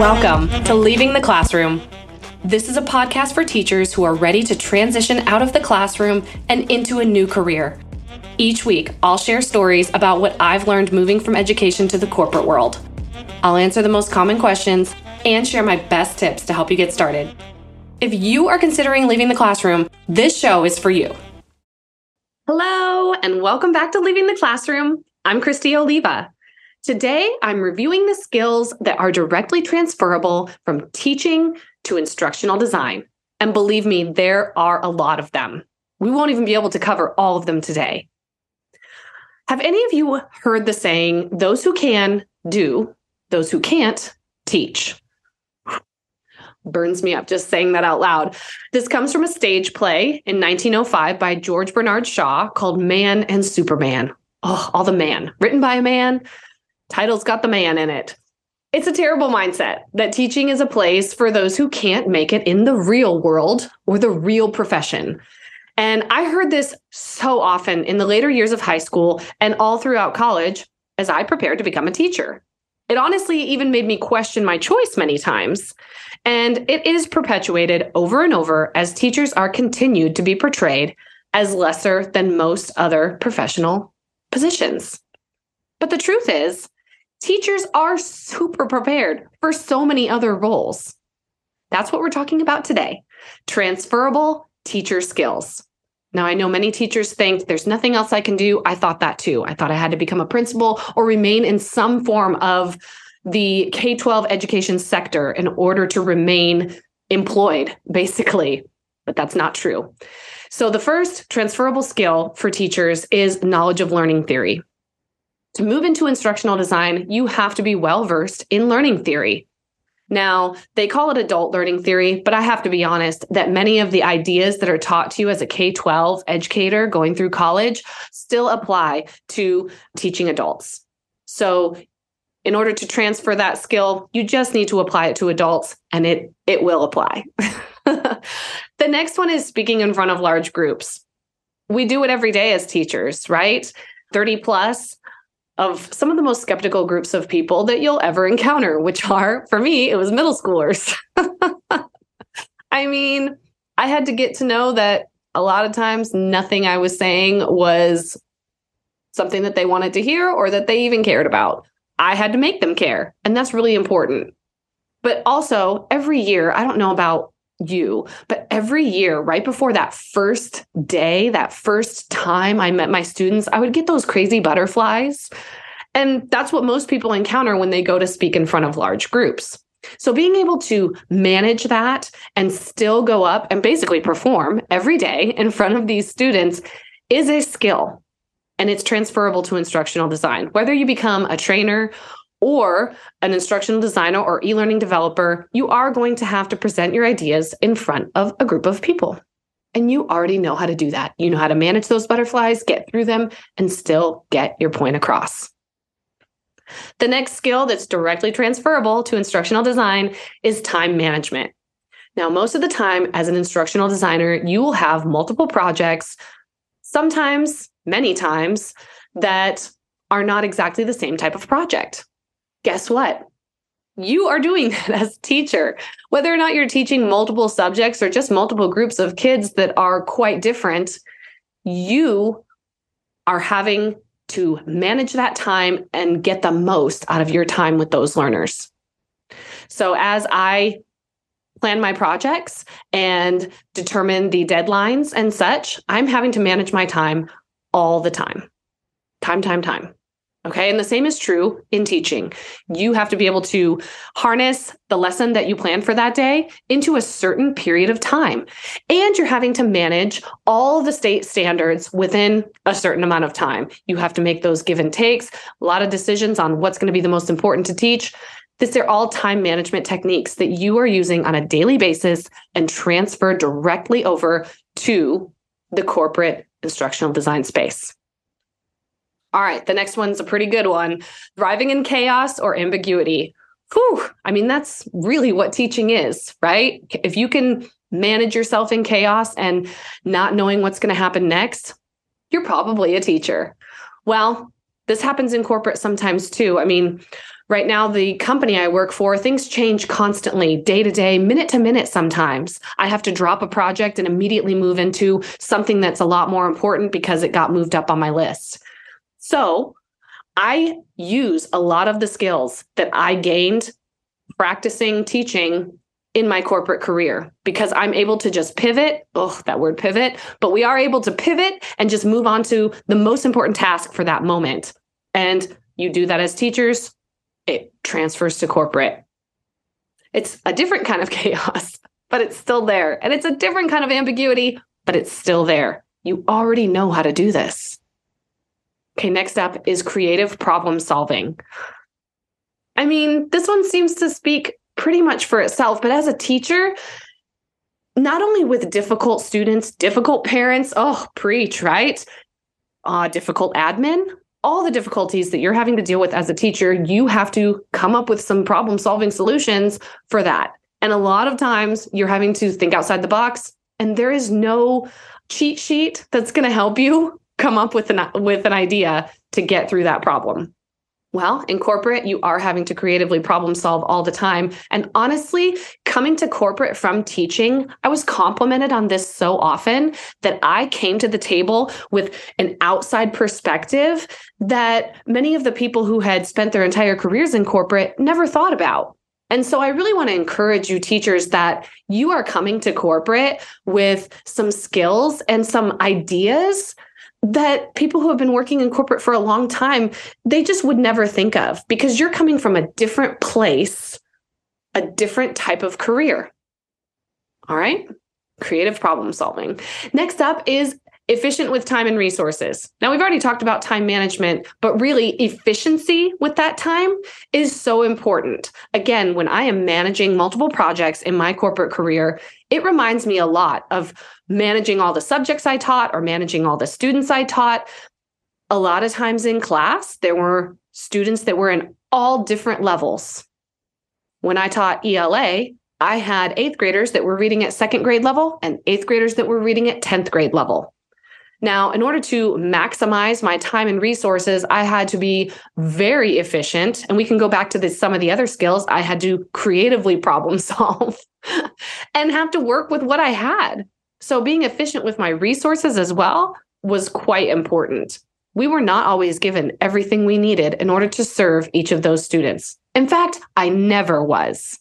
Welcome to Leaving the Classroom. This is a podcast for teachers who are ready to transition out of the classroom and into a new career. Each week, I'll share stories about what I've learned moving from education to the corporate world. I'll answer the most common questions and share my best tips to help you get started. If you are considering leaving the classroom, this show is for you. Hello, and welcome back to Leaving the Classroom. I'm Kristi Oliva. Today, I'm reviewing the skills that are directly transferable from teaching to instructional design. And believe me, there are a lot of them. We won't even be able to cover all of them today. Have any of you heard the saying, those who can do, those who can't teach? Burns me up just saying that out loud. This comes from a stage play in 1905 by George Bernard Shaw called Man and Superman. Oh, all the man, written by a man, Title's got the man in it. It's a terrible mindset that teaching is a place for those who can't make it in the real world or the real profession. And I heard this so often in the later years of high school and all throughout college as I prepared to become a teacher. It honestly even made me question my choice many times. And it is perpetuated over and over as teachers are continued to be portrayed as lesser than most other professional positions. But the truth is, teachers are super prepared for so many other roles. That's what we're talking about today transferable teacher skills. Now, I know many teachers think there's nothing else I can do. I thought that too. I thought I had to become a principal or remain in some form of the K 12 education sector in order to remain employed, basically. But that's not true. So, the first transferable skill for teachers is knowledge of learning theory. To move into instructional design, you have to be well versed in learning theory. Now, they call it adult learning theory, but I have to be honest that many of the ideas that are taught to you as a K 12 educator going through college still apply to teaching adults. So, in order to transfer that skill, you just need to apply it to adults and it, it will apply. the next one is speaking in front of large groups. We do it every day as teachers, right? 30 plus of some of the most skeptical groups of people that you'll ever encounter, which are, for me, it was middle schoolers. I mean, I had to get to know that a lot of times nothing I was saying was something that they wanted to hear or that they even cared about. I had to make them care, and that's really important. But also, every year, I don't know about you, but every year, right before that first day, that first time I met my students, I would get those crazy butterflies. And that's what most people encounter when they go to speak in front of large groups. So being able to manage that and still go up and basically perform every day in front of these students is a skill and it's transferable to instructional design. Whether you become a trainer or an instructional designer or e learning developer, you are going to have to present your ideas in front of a group of people. And you already know how to do that. You know how to manage those butterflies, get through them, and still get your point across. The next skill that's directly transferable to instructional design is time management. Now, most of the time, as an instructional designer, you will have multiple projects, sometimes, many times, that are not exactly the same type of project guess what? You are doing that as a teacher. Whether or not you're teaching multiple subjects or just multiple groups of kids that are quite different, you are having to manage that time and get the most out of your time with those learners. So, as I plan my projects and determine the deadlines and such, I'm having to manage my time all the time. Time, time, time. Okay. And the same is true in teaching. You have to be able to harness the lesson that you plan for that day into a certain period of time. And you're having to manage all the state standards within a certain amount of time. You have to make those give and takes, a lot of decisions on what's going to be the most important to teach. These are all time management techniques that you are using on a daily basis and transfer directly over to the corporate instructional design space. All right, the next one's a pretty good one. Thriving in chaos or ambiguity. Whew, I mean, that's really what teaching is, right? If you can manage yourself in chaos and not knowing what's going to happen next, You're probably a teacher. Well, this happens in corporate sometimes too. I mean, right now, the company I work for, things change constantly, day to day, minute to minute sometimes. I have to drop a project and immediately move into something that's a lot more important because it got moved up on my list. So I use a lot of the skills that I gained practicing teaching in my corporate career because I'm able to just pivot. Oh, that word pivot, but we are able to pivot and just move on to the most important task for that moment. And you do that as teachers, it transfers to corporate. It's a different kind of chaos, but it's still there. And it's a different kind of ambiguity, but it's still there. You already know how to do this. Okay, next up is creative problem solving. I mean, this one seems to speak pretty much for itself. But as a teacher, not only with difficult students, difficult parents, oh, preach, right? Uh, difficult admin, all the difficulties that you're having to deal with as a teacher, you have to come up with some problem solving solutions for that. And a lot of times you're having to think outside the box, and there is no cheat sheet that's going to help you come up with an with an idea to get through that problem. Well, in corporate, you are having to creatively problem solve all the time. And honestly, coming to corporate from teaching, I was complimented on this so often that I came to the table with an outside perspective that many of the people who had spent their entire careers in corporate never thought about. And so I really want to encourage you, teachers, that you are coming to corporate with some skills and some ideas that people who have been working in corporate for a long time they just would never think of because you're coming from a different place a different type of career all right creative problem solving next up is efficient with time and resources. Now, we've already talked about time management, but really, efficiency with that time is so important. Again, when I am managing multiple projects in my corporate career, it reminds me a lot of managing all the subjects I taught or managing all the students I taught. A lot of times in class, there were students that were in all different levels. When I taught ELA, I had eighth graders that were reading at second grade level and eighth graders that were reading at 10th grade level. Now, in order to maximize my time and resources, I had to be very efficient. And we can go back to some of the other skills. I had to creatively problem solve and have to work with what I had. So, being efficient with my resources as well was quite important. We were not always given everything we needed in order to serve each of those students. In fact, I never was.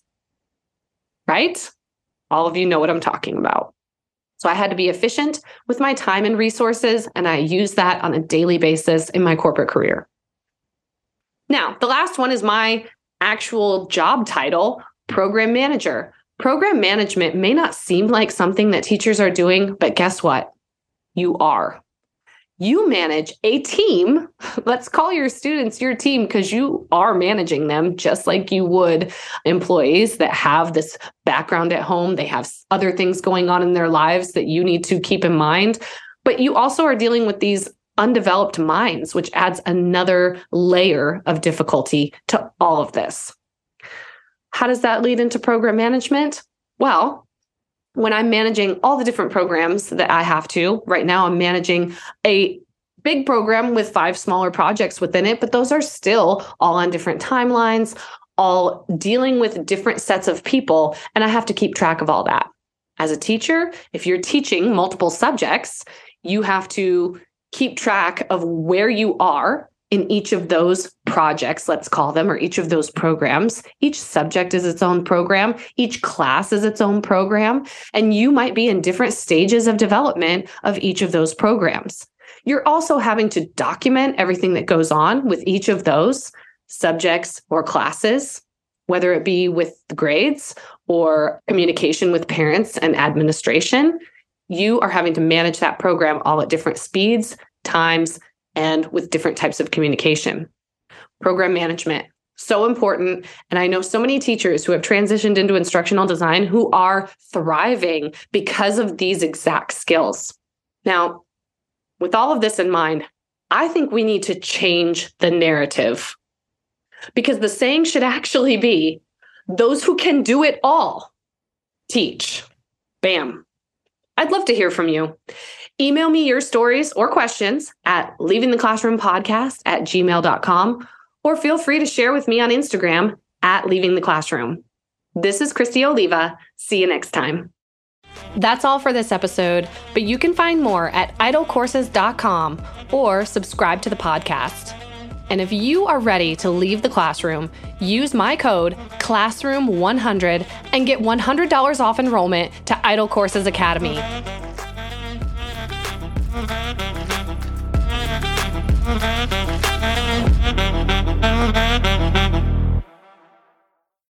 Right? All of you know what I'm talking about. So I had to be efficient with my time and resources, and I use that on a daily basis in my corporate career. Now, the last one is my actual job title program manager. Program management may not seem like something that teachers are doing, but guess what? You are you manage a team. Let's call your students your team because you are managing them just like you would employees that have this background at home. They have other things going on in their lives that you need to keep in mind. But you also are dealing with these undeveloped minds, which adds another layer of difficulty to all of this. How does that lead into program management? Well, when I'm managing all the different programs that I have to, right now I'm managing a big program with five smaller projects within it, but those are still all on different timelines, all dealing with different sets of people. And I have to keep track of all that. As a teacher, if you're teaching multiple subjects, you have to keep track of where you are in each of those projects, let's call them, or each of those programs. Each subject is its own program, each class is its own program, and you might be in different stages of development of each of those programs. You're also having to document everything that goes on with each of those subjects or classes, whether it be with the grades or communication with parents and administration. You are having to manage that program all at different speeds, times, and with different types of communication. Program management, so important. And I know so many teachers who have transitioned into instructional design who are thriving because of these exact skills. Now, with all of this in mind, I think we need to change the narrative because the saying should actually be those who can do it all teach. Bam. I'd love to hear from you. Email me your stories or questions at leavingtheclassroompodcast at gmail.com or feel free to share with me on Instagram at leaving the classroom. This is Kristi Oliva. See you next time. That's all for this episode, but you can find more at idolcourses.com or subscribe to the podcast. And if you are ready to leave the classroom, use my code CLASSROOM100 and get $100 off enrollment to IDOL Courses Academy.